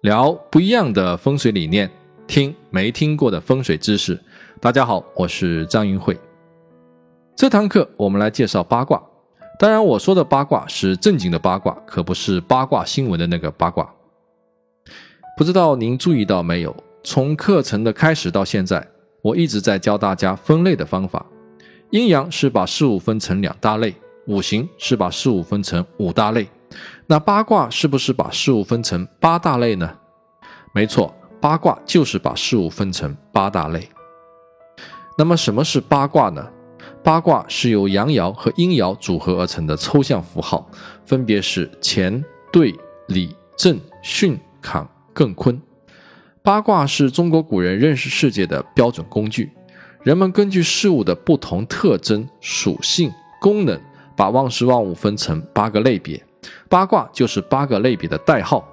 聊不一样的风水理念，听没听过的风水知识。大家好，我是张云慧。这堂课我们来介绍八卦。当然，我说的八卦是正经的八卦，可不是八卦新闻的那个八卦。不知道您注意到没有？从课程的开始到现在，我一直在教大家分类的方法。阴阳是把事物分成两大类，五行是把事物分成五大类。那八卦是不是把事物分成八大类呢？没错，八卦就是把事物分成八大类。那么什么是八卦呢？八卦是由阳爻和阴爻组合而成的抽象符号，分别是乾、兑、离、震、巽、坎、艮、坤。八卦是中国古人认识世界的标准工具。人们根据事物的不同特征、属性、功能，把万事万物分成八个类别。八卦就是八个类别的代号。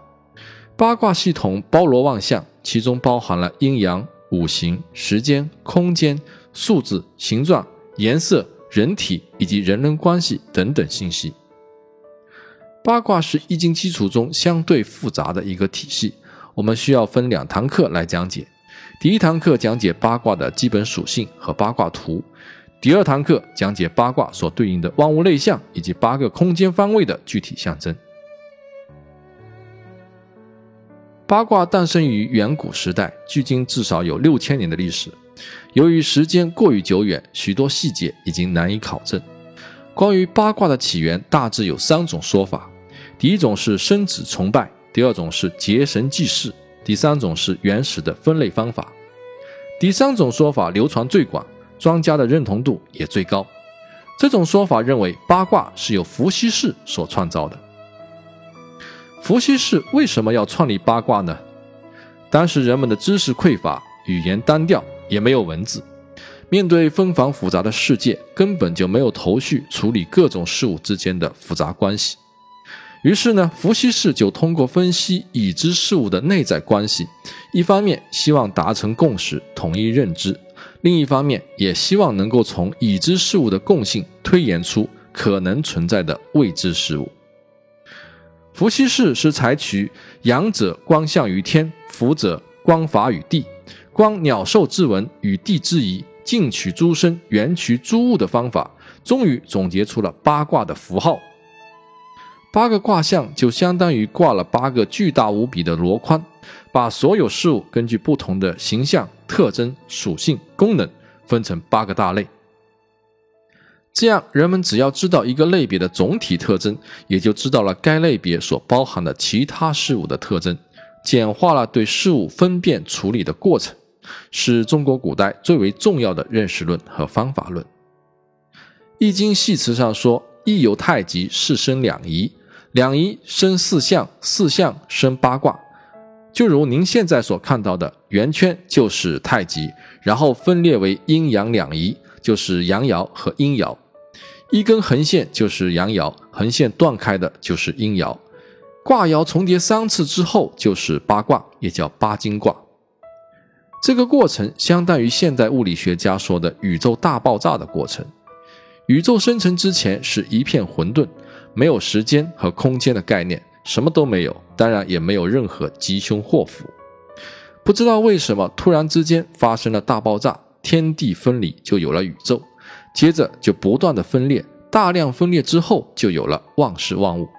八卦系统包罗万象，其中包含了阴阳、五行、时间、空间、数字、形状、颜色、人体以及人人关系等等信息。八卦是易经基础中相对复杂的一个体系，我们需要分两堂课来讲解。第一堂课讲解八卦的基本属性和八卦图，第二堂课讲解八卦所对应的万物类象以及八个空间方位的具体象征。八卦诞生于远古时代，距今至少有六千年的历史。由于时间过于久远，许多细节已经难以考证。关于八卦的起源，大致有三种说法：第一种是生子崇拜，第二种是结神祭祀。第三种是原始的分类方法，第三种说法流传最广，专家的认同度也最高。这种说法认为八卦是由伏羲氏所创造的。伏羲氏为什么要创立八卦呢？当时人们的知识匮乏，语言单调，也没有文字，面对纷繁复杂的世界，根本就没有头绪处理各种事物之间的复杂关系。于是呢，伏羲氏就通过分析已知事物的内在关系，一方面希望达成共识、统一认知，另一方面也希望能够从已知事物的共性推演出可能存在的未知事物。伏羲氏是采取阳者观象于天，伏者观法于地，观鸟兽之文与地之宜，近取诸身，远取诸物的方法，终于总结出了八卦的符号。八个卦象就相当于挂了八个巨大无比的箩筐，把所有事物根据不同的形象、特征、属性、功能分成八个大类。这样，人们只要知道一个类别的总体特征，也就知道了该类别所包含的其他事物的特征，简化了对事物分辨处理的过程，是中国古代最为重要的认识论和方法论。《易经》系辞上说：“易有太极，是生两仪。”两仪生四象，四象生八卦，就如您现在所看到的圆圈就是太极，然后分裂为阴阳两仪，就是阳爻和阴爻。一根横线就是阳爻，横线断开的就是阴爻。卦爻重叠三次之后就是八卦，也叫八经卦。这个过程相当于现代物理学家说的宇宙大爆炸的过程。宇宙生成之前是一片混沌。没有时间和空间的概念，什么都没有，当然也没有任何吉凶祸福。不知道为什么，突然之间发生了大爆炸，天地分离，就有了宇宙。接着就不断的分裂，大量分裂之后，就有了万事万物。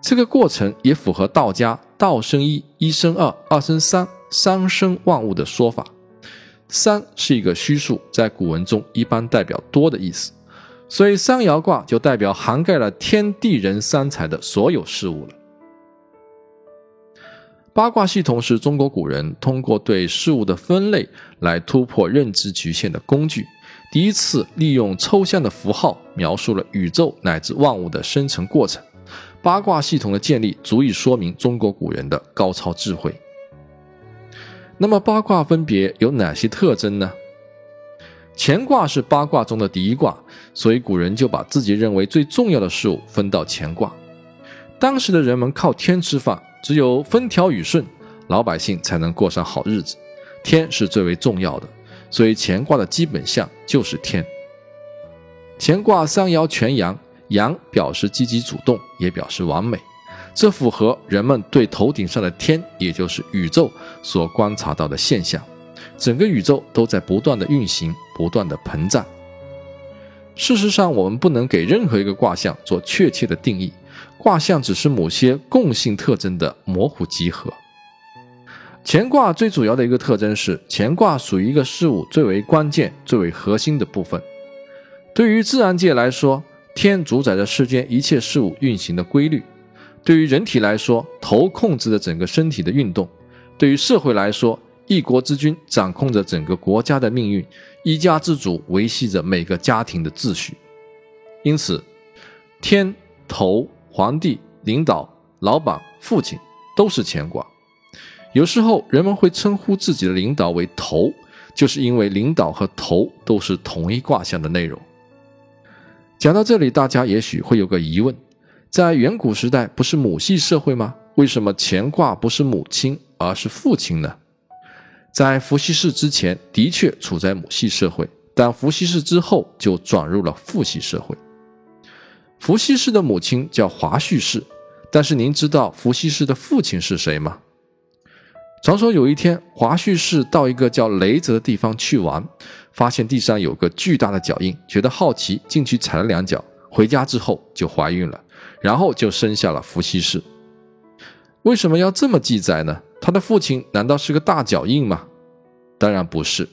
这个过程也符合道家“道生一，一生二，二生三，三生万物”的说法。三是一个虚数，在古文中一般代表多的意思。所以三爻卦就代表涵盖了天地人三才的所有事物了。八卦系统是中国古人通过对事物的分类来突破认知局限的工具，第一次利用抽象的符号描述了宇宙乃至万物的生成过程。八卦系统的建立足以说明中国古人的高超智慧。那么八卦分别有哪些特征呢？乾卦是八卦中的第一卦，所以古人就把自己认为最重要的事物分到乾卦。当时的人们靠天吃饭，只有风调雨顺，老百姓才能过上好日子。天是最为重要的，所以乾卦的基本象就是天。乾卦三爻全阳，阳表示积极主动，也表示完美。这符合人们对头顶上的天，也就是宇宙所观察到的现象。整个宇宙都在不断的运行，不断的膨胀。事实上，我们不能给任何一个卦象做确切的定义，卦象只是某些共性特征的模糊集合。乾卦最主要的一个特征是，乾卦属于一个事物最为关键、最为核心的部分。对于自然界来说，天主宰着世间一切事物运行的规律；对于人体来说，头控制着整个身体的运动；对于社会来说，一国之君掌控着整个国家的命运，一家之主维系着每个家庭的秩序。因此，天、头、皇帝、领导、老板、父亲都是乾卦。有时候人们会称呼自己的领导为头，就是因为领导和头都是同一卦象的内容。讲到这里，大家也许会有个疑问：在远古时代不是母系社会吗？为什么乾卦不是母亲而是父亲呢？在伏羲氏之前，的确处在母系社会，但伏羲氏之后就转入了父系社会。伏羲氏的母亲叫华胥氏，但是您知道伏羲氏的父亲是谁吗？传说有一天，华胥氏到一个叫雷泽的地方去玩，发现地上有个巨大的脚印，觉得好奇，进去踩了两脚。回家之后就怀孕了，然后就生下了伏羲氏。为什么要这么记载呢？他的父亲难道是个大脚印吗？当然不是，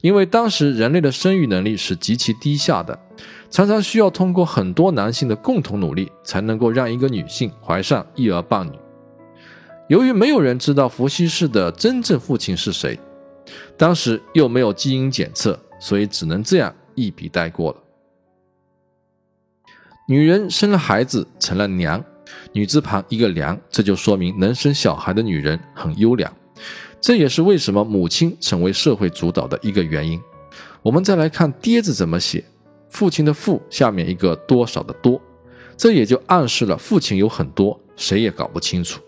因为当时人类的生育能力是极其低下的，常常需要通过很多男性的共同努力，才能够让一个女性怀上一儿半女。由于没有人知道伏羲氏的真正父亲是谁，当时又没有基因检测，所以只能这样一笔带过了。女人生了孩子成了娘，女字旁一个良，这就说明能生小孩的女人很优良。这也是为什么母亲成为社会主导的一个原因。我们再来看“爹”字怎么写，父亲的“父”下面一个多少的“多”，这也就暗示了父亲有很多，谁也搞不清楚。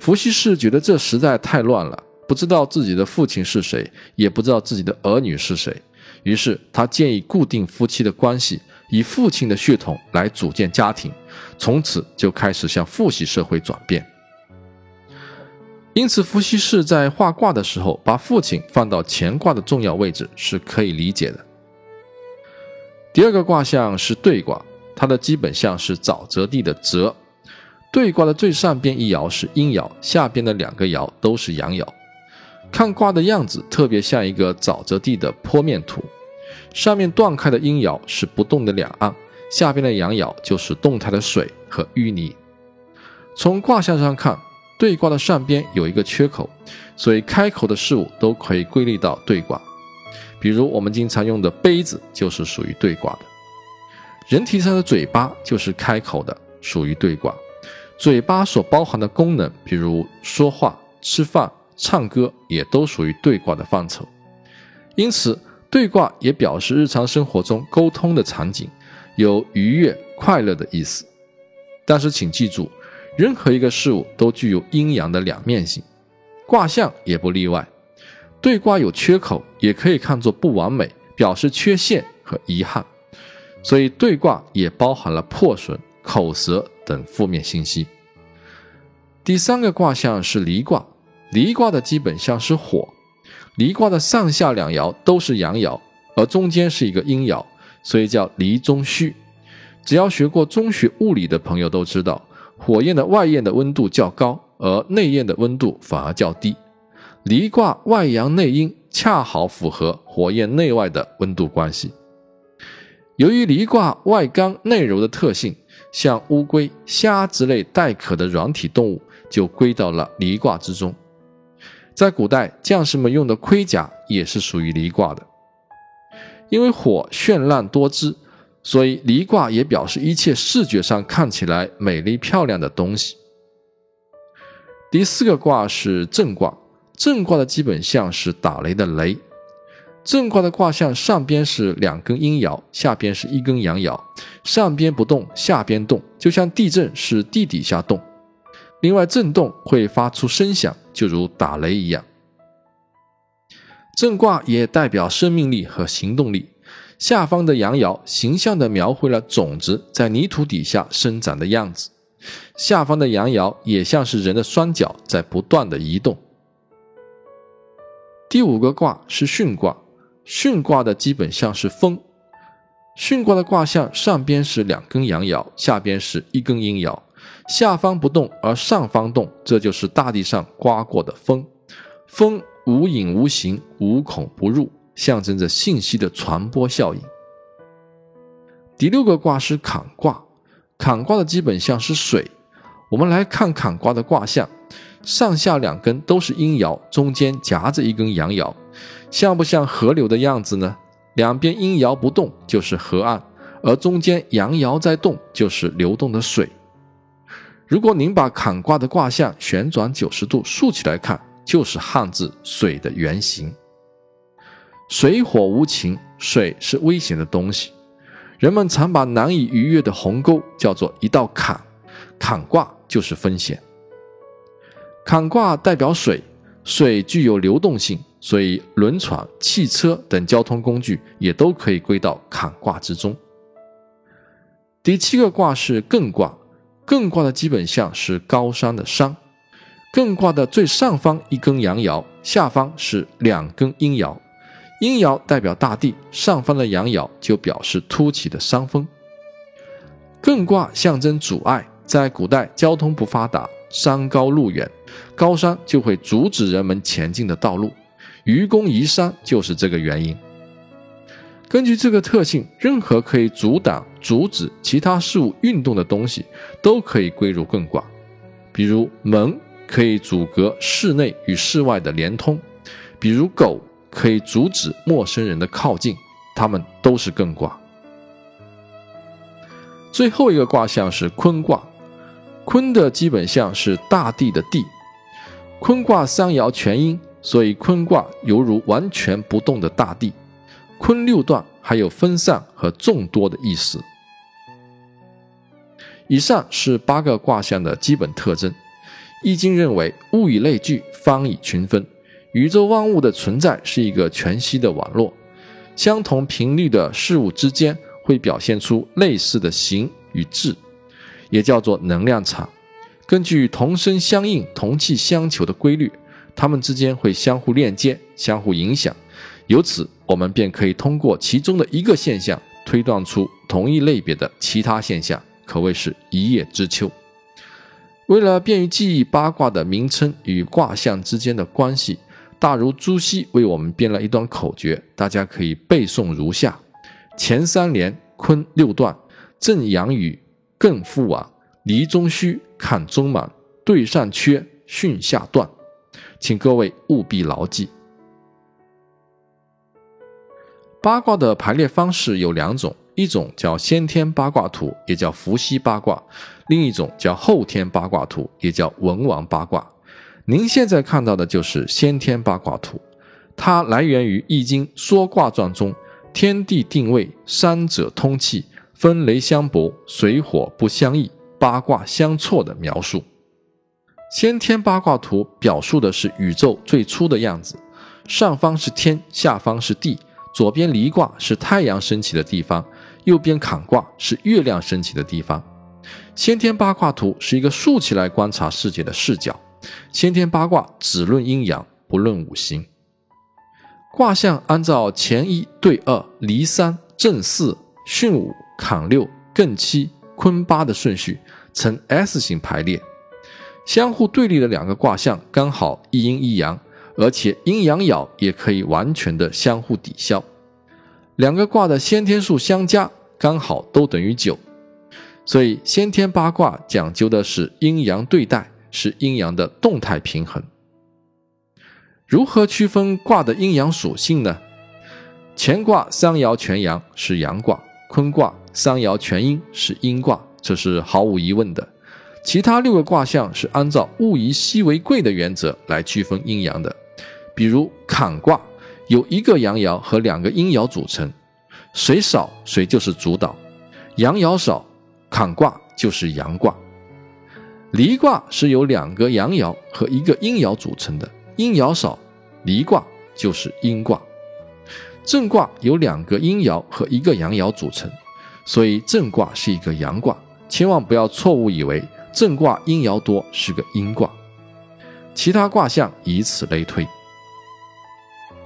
伏羲氏觉得这实在太乱了，不知道自己的父亲是谁，也不知道自己的儿女是谁。于是他建议固定夫妻的关系，以父亲的血统来组建家庭，从此就开始向父系社会转变。因此，伏羲氏在画卦的时候，把父亲放到乾卦的重要位置是可以理解的。第二个卦象是兑卦，它的基本象是沼泽地的泽。对卦的最上边一爻是阴爻，下边的两个爻都是阳爻。看卦的样子，特别像一个沼泽地的剖面图。上面断开的阴爻是不动的两岸，下边的阳爻就是动态的水和淤泥。从卦象上看，对卦的上边有一个缺口，所以开口的事物都可以归类到对卦。比如我们经常用的杯子就是属于对卦的。人体上的嘴巴就是开口的，属于对卦。嘴巴所包含的功能，比如说话、吃饭、唱歌，也都属于对卦的范畴。因此，对卦也表示日常生活中沟通的场景，有愉悦、快乐的意思。但是，请记住，任何一个事物都具有阴阳的两面性，卦象也不例外。对卦有缺口，也可以看作不完美，表示缺陷和遗憾。所以，对卦也包含了破损、口舌。等负面信息。第三个卦象是离卦，离卦的基本象是火。离卦的上下两爻都是阳爻，而中间是一个阴爻，所以叫离中虚。只要学过中学物理的朋友都知道，火焰的外焰的温度较高，而内焰的温度反而较低。离卦外阳内阴，恰好符合火焰内外的温度关系。由于离卦外刚内柔的特性。像乌龟、虾之类带壳的软体动物就归到了离卦之中。在古代，将士们用的盔甲也是属于离卦的。因为火绚烂多姿，所以离卦也表示一切视觉上看起来美丽漂亮的东西。第四个卦是震卦，震卦的基本象是打雷的雷。震卦的卦象，上边是两根阴爻，下边是一根阳爻，上边不动，下边动，就像地震是地底下动。另外，震动会发出声响，就如打雷一样。震卦也代表生命力和行动力。下方的阳爻形象地描绘了种子在泥土底下生长的样子，下方的阳爻也像是人的双脚在不断的移动。第五个卦是巽卦，巽卦的基本象是风。巽卦的卦象上边是两根阳爻，下边是一根阴爻，下方不动而上方动，这就是大地上刮过的风。风无影无形，无孔不入，象征着信息的传播效应。第六个卦是坎卦，坎卦的基本象是水。我们来看坎卦的卦象，上下两根都是阴爻，中间夹着一根阳爻，像不像河流的样子呢？两边阴爻不动就是河岸，而中间阳爻在动就是流动的水。如果您把坎卦的卦象旋转九十度竖起来看，就是汉字“水”的原型。水火无情，水是危险的东西，人们常把难以逾越的鸿沟叫做一道坎，坎卦就是风险。坎卦代表水，水具有流动性。所以，轮船、汽车等交通工具也都可以归到坎卦之中。第七个卦是艮卦，艮卦的基本象是高山的山。艮卦的最上方一根阳爻，下方是两根阴爻。阴爻代表大地，上方的阳爻就表示凸起的山峰。艮卦象征阻碍，在古代交通不发达，山高路远，高山就会阻止人们前进的道路。愚公移山就是这个原因。根据这个特性，任何可以阻挡、阻止其他事物运动的东西，都可以归入艮卦。比如门可以阻隔室内与室外的连通，比如狗可以阻止陌生人的靠近，它们都是艮卦。最后一个卦象是坤卦，坤的基本象是大地的地，坤卦三爻全阴。所以坤卦犹如完全不动的大地，坤六段还有分散和众多的意思。以上是八个卦象的基本特征。易经认为，物以类聚，方以群分。宇宙万物的存在是一个全息的网络，相同频率的事物之间会表现出类似的形与质，也叫做能量场。根据同声相应、同气相求的规律。它们之间会相互链接、相互影响，由此我们便可以通过其中的一个现象推断出同一类别的其他现象，可谓是一叶知秋。为了便于记忆八卦的名称与卦象之间的关系，大儒朱熹为我们编了一段口诀，大家可以背诵如下：前三连坤六段，正阳雨，艮复往，离中虚，坎中满，兑上缺，巽下断。请各位务必牢记。八卦的排列方式有两种，一种叫先天八卦图，也叫伏羲八卦；另一种叫后天八卦图，也叫文王八卦。您现在看到的就是先天八卦图，它来源于《易经·说卦传》中“天地定位，三者通气，风雷相搏，水火不相易，八卦相错”的描述。先天八卦图表述的是宇宙最初的样子，上方是天，下方是地，左边离卦是太阳升起的地方，右边坎卦是月亮升起的地方。先天八卦图是一个竖起来观察世界的视角。先天八卦只论阴阳，不论五行。卦象按照乾一对二，离三，震四，巽五，坎六，艮七，坤八的顺序呈 S 型排列。相互对立的两个卦象刚好一阴一阳，而且阴阳爻也可以完全的相互抵消。两个卦的先天数相加刚好都等于九，所以先天八卦讲究的是阴阳对待，是阴阳的动态平衡。如何区分卦的阴阳属性呢？乾卦三爻全阳是阳卦，坤卦三爻全阴是阴卦，这是毫无疑问的。其他六个卦象是按照物以稀为贵的原则来区分阴阳的，比如坎卦有一个阳爻和两个阴爻组成，谁少谁就是主导，阳爻少，坎卦就是阳卦。离卦是由两个阳爻和一个阴爻组成的，阴爻少，离卦就是阴卦。震卦有两个阴爻和一个阳爻组成，所以震卦是一个阳卦，千万不要错误以为。正卦阴爻多是个阴卦，其他卦象以此类推。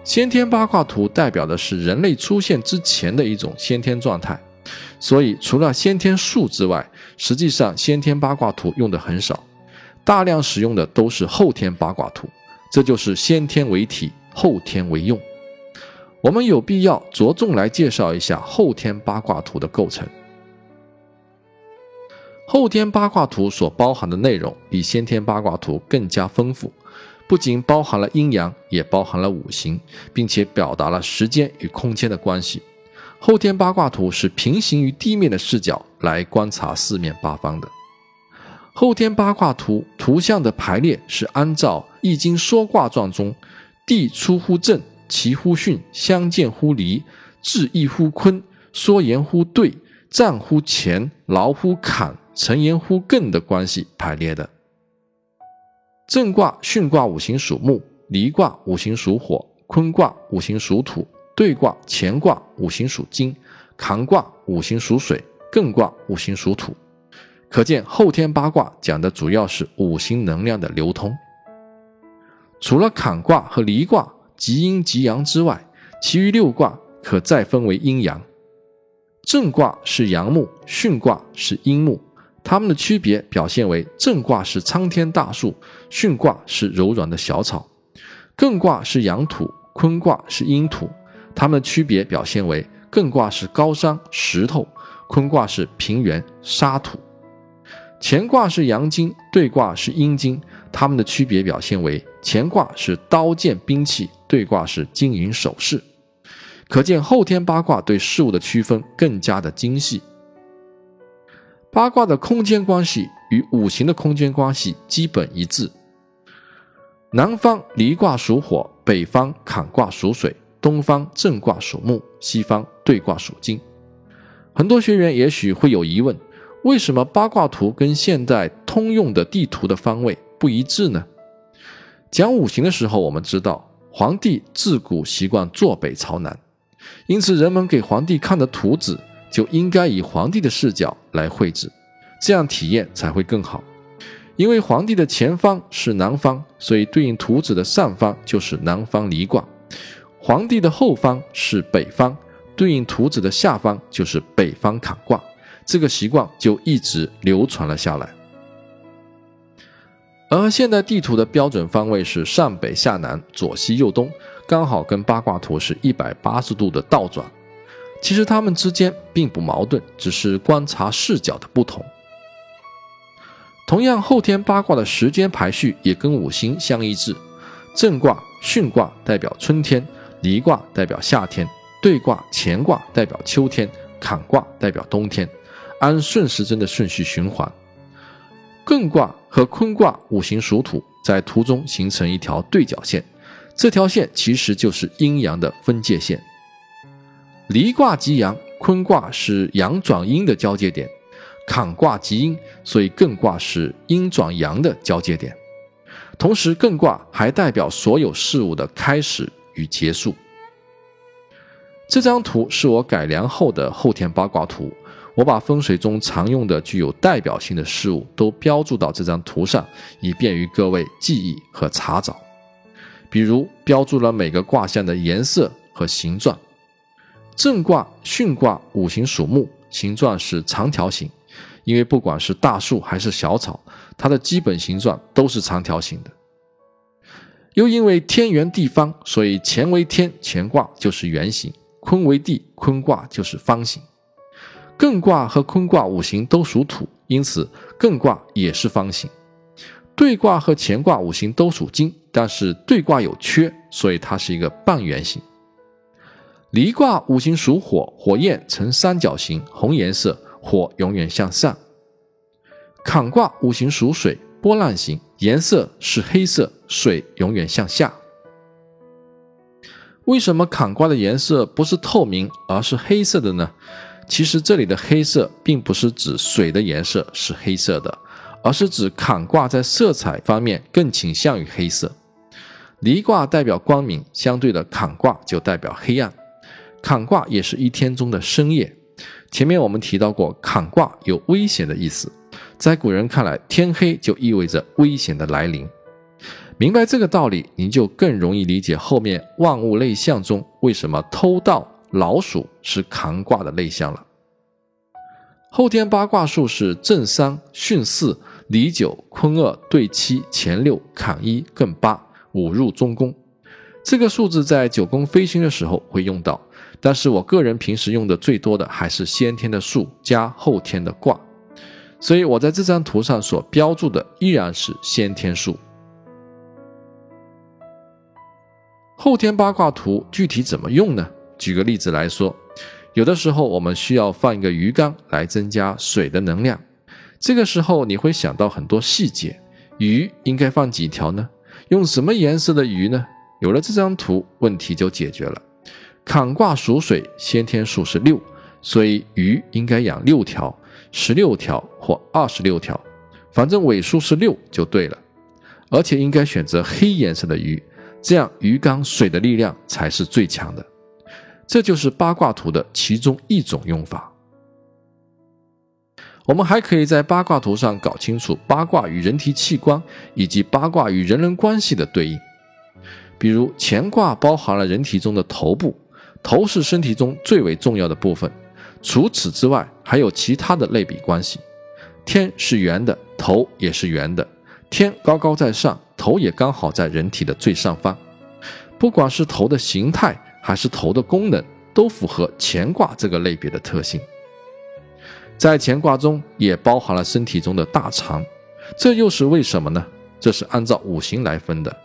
先天八卦图代表的是人类出现之前的一种先天状态，所以除了先天数之外，实际上先天八卦图用的很少，大量使用的都是后天八卦图。这就是先天为体，后天为用。我们有必要着重来介绍一下后天八卦图的构成。后天八卦图所包含的内容比先天八卦图更加丰富。不仅包含了阴阳，也包含了五行，并且表达了时间与空间的关系。后天八卦图是平行于地面的视角来观察四面八方的。后天八卦图图像的排列是按照《易经》说卦状中“地出乎震，其乎巽，相见乎离，至义乎坤，说言乎兑，战乎乾，劳乎坎，成言乎艮”的关系排列的。震卦、巽卦五行属木，离卦五行属火，坤卦五行属土，兑卦、乾卦五行属金，坎卦五行属水，艮卦五行属土。可见后天八卦讲的主要是五行能量的流通。除了坎卦和离卦极阴极阳之外，其余六卦可再分为阴阳。震卦是阳木，巽卦是阴木。它们的区别表现为：震卦是苍天大树，巽卦是柔软的小草；艮卦是阳土，坤卦是阴土。它们的区别表现为：艮卦是高山石头，坤卦是平原沙土；乾卦是阳金，兑卦是阴金。它们的区别表现为：乾卦是刀剑兵器，兑卦是金银首饰。可见后天八卦对事物的区分更加的精细。八卦的空间关系与五行的空间关系基本一致。南方离卦属火，北方坎卦属水，东方震卦属木，西方兑卦属金。很多学员也许会有疑问：为什么八卦图跟现代通用的地图的方位不一致呢？讲五行的时候，我们知道皇帝自古习惯坐北朝南，因此人们给皇帝看的图纸。就应该以皇帝的视角来绘制，这样体验才会更好。因为皇帝的前方是南方，所以对应图纸的上方就是南方离卦；皇帝的后方是北方，对应图纸的下方就是北方坎卦。这个习惯就一直流传了下来。而现代地图的标准方位是上北下南左西右东，刚好跟八卦图是一百八十度的倒转。其实它们之间并不矛盾，只是观察视角的不同。同样，后天八卦的时间排序也跟五行相一致。震卦、巽卦代表春天，离卦代表夏天，兑卦、乾卦代表秋天，坎卦代表冬天，按顺时针的顺序循环。艮卦和坤卦五行属土，在图中形成一条对角线，这条线其实就是阴阳的分界线。离卦即阳，坤卦是阳转阴的交界点，坎卦即阴，所以艮卦是阴转阳的交界点。同时，艮卦还代表所有事物的开始与结束。这张图是我改良后的后天八卦图，我把风水中常用的具有代表性的事物都标注到这张图上，以便于各位记忆和查找。比如，标注了每个卦象的颜色和形状。震卦、巽卦五行属木，形状是长条形，因为不管是大树还是小草，它的基本形状都是长条形的。又因为天圆地方，所以乾为天，乾卦就是圆形；坤为地，坤卦就是方形。艮卦和坤卦五行都属土，因此艮卦也是方形。兑卦和乾卦五行都属金，但是兑卦有缺，所以它是一个半圆形。离卦五行属火，火焰呈三角形，红颜色，火永远向上。坎卦五行属水，波浪形，颜色是黑色，水永远向下。为什么坎卦的颜色不是透明，而是黑色的呢？其实这里的黑色并不是指水的颜色是黑色的，而是指坎卦在色彩方面更倾向于黑色。离卦代表光明，相对的坎卦就代表黑暗。坎卦也是一天中的深夜。前面我们提到过，坎卦有危险的意思，在古人看来，天黑就意味着危险的来临。明白这个道理，您就更容易理解后面万物类象中为什么偷盗、老鼠是扛卦的类象了。后天八卦数是震三、巽四、离九、坤二、兑七、乾六、坎一、艮八，五入中宫。这个数字在九宫飞星的时候会用到，但是我个人平时用的最多的还是先天的数加后天的卦。所以我在这张图上所标注的依然是先天数。后天八卦图具体怎么用呢？举个例子来说，有的时候我们需要放一个鱼缸来增加水的能量，这个时候你会想到很多细节，鱼应该放几条呢？用什么颜色的鱼呢？有了这张图，问题就解决了。坎卦属水，先天数是六，所以鱼应该养六条。十六条或二十六条，反正尾数是六就对了。而且应该选择黑颜色的鱼，这样鱼缸水的力量才是最强的。这就是八卦图的其中一种用法。我们还可以在八卦图上搞清楚八卦与人体器官以及八卦与人人关系的对应。比如乾卦包含了人体中的头部，头是身体中最为重要的部分。除此之外，还有其他的类比关系。天是圆的，头也是圆的。天高高在上，头也刚好在人体的最上方。不管是头的形态，还是头的功能，都符合乾卦这个类别的特性。在乾卦中也包含了身体中的大肠，这又是为什么呢？这是按照五行来分的。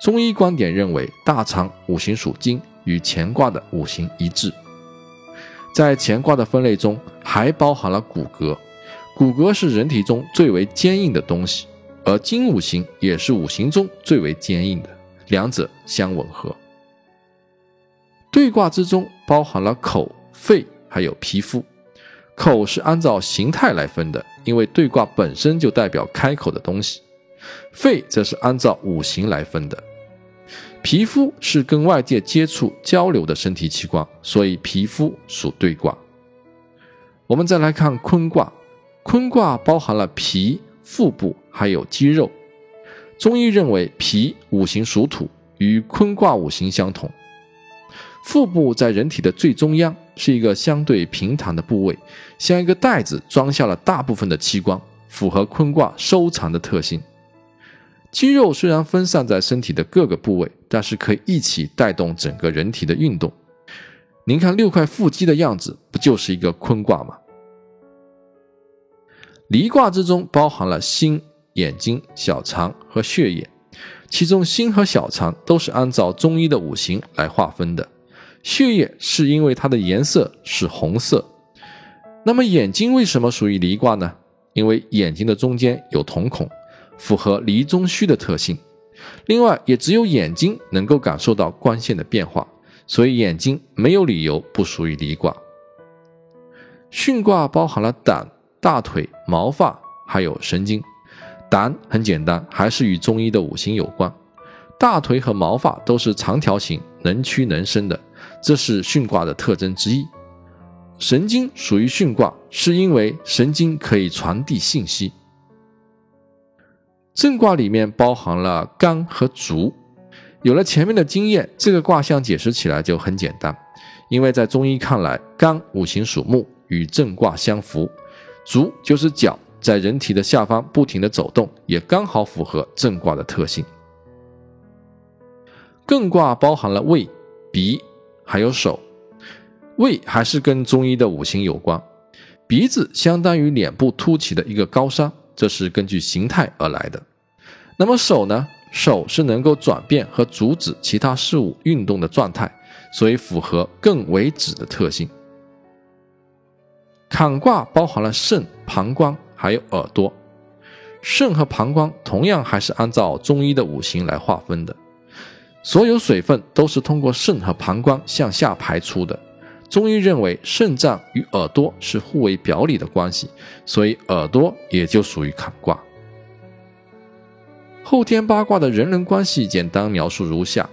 中医观点认为，大肠五行属金，与乾卦的五行一致。在乾卦的分类中，还包含了骨骼。骨骼是人体中最为坚硬的东西，而金五行也是五行中最为坚硬的，两者相吻合。对卦之中包含了口、肺，还有皮肤。口是按照形态来分的，因为对卦本身就代表开口的东西。肺则是按照五行来分的。皮肤是跟外界接触交流的身体器官，所以皮肤属对卦。我们再来看坤卦，坤卦包含了脾、腹部还有肌肉。中医认为脾五行属土，与坤卦五行相同。腹部在人体的最中央，是一个相对平坦的部位，像一个袋子装下了大部分的器官，符合坤卦收藏的特性。肌肉虽然分散在身体的各个部位，但是可以一起带动整个人体的运动。您看六块腹肌的样子，不就是一个坤卦吗？离卦之中包含了心、眼睛、小肠和血液，其中心和小肠都是按照中医的五行来划分的。血液是因为它的颜色是红色。那么眼睛为什么属于离卦呢？因为眼睛的中间有瞳孔。符合离中虚的特性，另外也只有眼睛能够感受到光线的变化，所以眼睛没有理由不属于离卦。巽卦包含了胆、大腿、毛发还有神经。胆很简单，还是与中医的五行有关。大腿和毛发都是长条形、能屈能伸的，这是巽卦的特征之一。神经属于巽卦，是因为神经可以传递信息。正卦里面包含了肝和足，有了前面的经验，这个卦象解释起来就很简单。因为在中医看来，肝五行属木，与正卦相符；足就是脚，在人体的下方不停的走动，也刚好符合正卦的特性。艮卦包含了胃、鼻还有手，胃还是跟中医的五行有关，鼻子相当于脸部凸起的一个高山。这是根据形态而来的。那么手呢？手是能够转变和阻止其他事物运动的状态，所以符合更为止的特性。坎卦包含了肾、膀胱还有耳朵。肾和膀胱同样还是按照中医的五行来划分的。所有水分都是通过肾和膀胱向下排出的。中医认为肾脏与耳朵是互为表里的关系，所以耳朵也就属于坎卦。后天八卦的人人关系简单描述如下：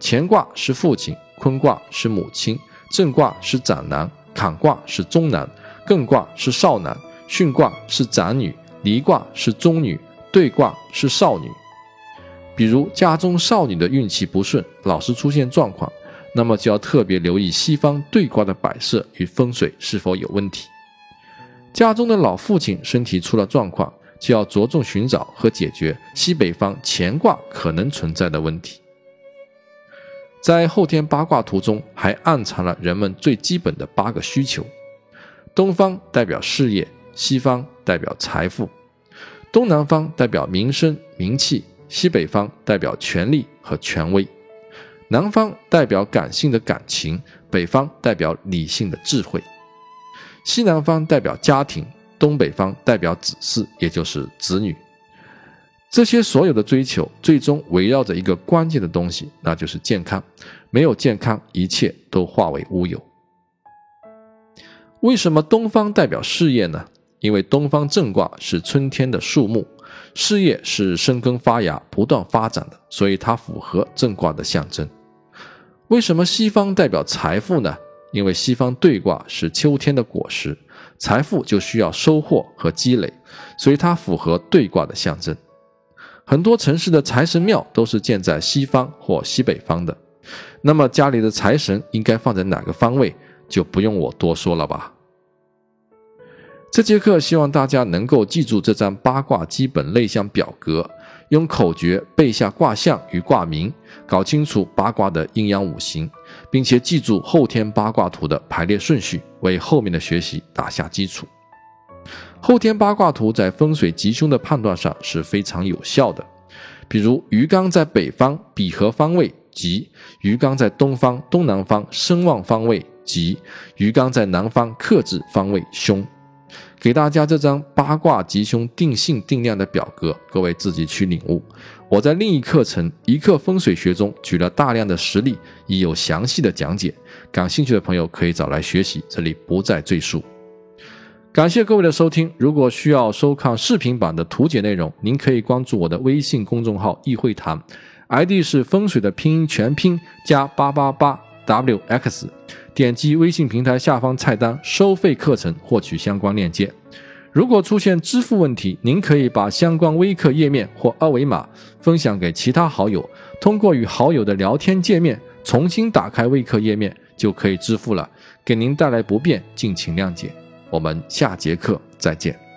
乾卦是父亲，坤卦是母亲，震卦是长男，坎卦是中男，艮卦是少男，巽卦是长女，离卦是中女，兑卦是少女。比如家中少女的运气不顺，老是出现状况，那么就要特别留意西方兑卦的摆设与风水是否有问题。家中的老父亲身体出了状况，就要着重寻找和解决西北方乾卦可能存在的问题。在后天八卦图中，还暗藏了人们最基本的八个需求：东方代表事业，西方代表财富，东南方代表名声名气，西北方代表权力和权威，南方代表感性的感情，北方代表理性的智慧。西南方代表家庭，东北方代表子嗣，也就是子女。这些所有的追求，最终围绕着一个关键的东西，那就是健康。没有健康，一切都化为乌有。为什么东方代表事业呢？因为东方正卦是春天的树木，事业是生根发芽、不断发展的，所以它符合正卦的象征。为什么西方代表财富呢？因为西方兑卦是秋天的果实，财富就需要收获和积累，所以它符合兑卦的象征。很多城市的财神庙都是建在西方或西北方的，那么家里的财神应该放在哪个方位，就不用我多说了吧。这节课希望大家能够记住这张八卦基本类象表格。用口诀背下卦象与卦名，搞清楚八卦的阴阳五行，并且记住后天八卦图的排列顺序，为后面的学习打下基础。后天八卦图在风水吉凶的判断上是非常有效的。比如鱼缸在北方比合方位吉，鱼缸在东方东南方生旺方位吉，鱼缸在南方克制方位凶。给大家这张八卦吉凶定性定量的表格，各位自己去领悟。我在另一课程《一课风水学》中举了大量的实例，已有详细的讲解。感兴趣的朋友可以找来学习，这里不再赘述。感谢各位的收听。如果需要收看视频版的图解内容，您可以关注我的微信公众号“易会谈 ”，ID 是风水的拼音全拼加八八八 wx。点击微信平台下方菜单“收费课程”获取相关链接。如果出现支付问题，您可以把相关微课页面或二维码分享给其他好友，通过与好友的聊天界面重新打开微课页面就可以支付了。给您带来不便，敬请谅解。我们下节课再见。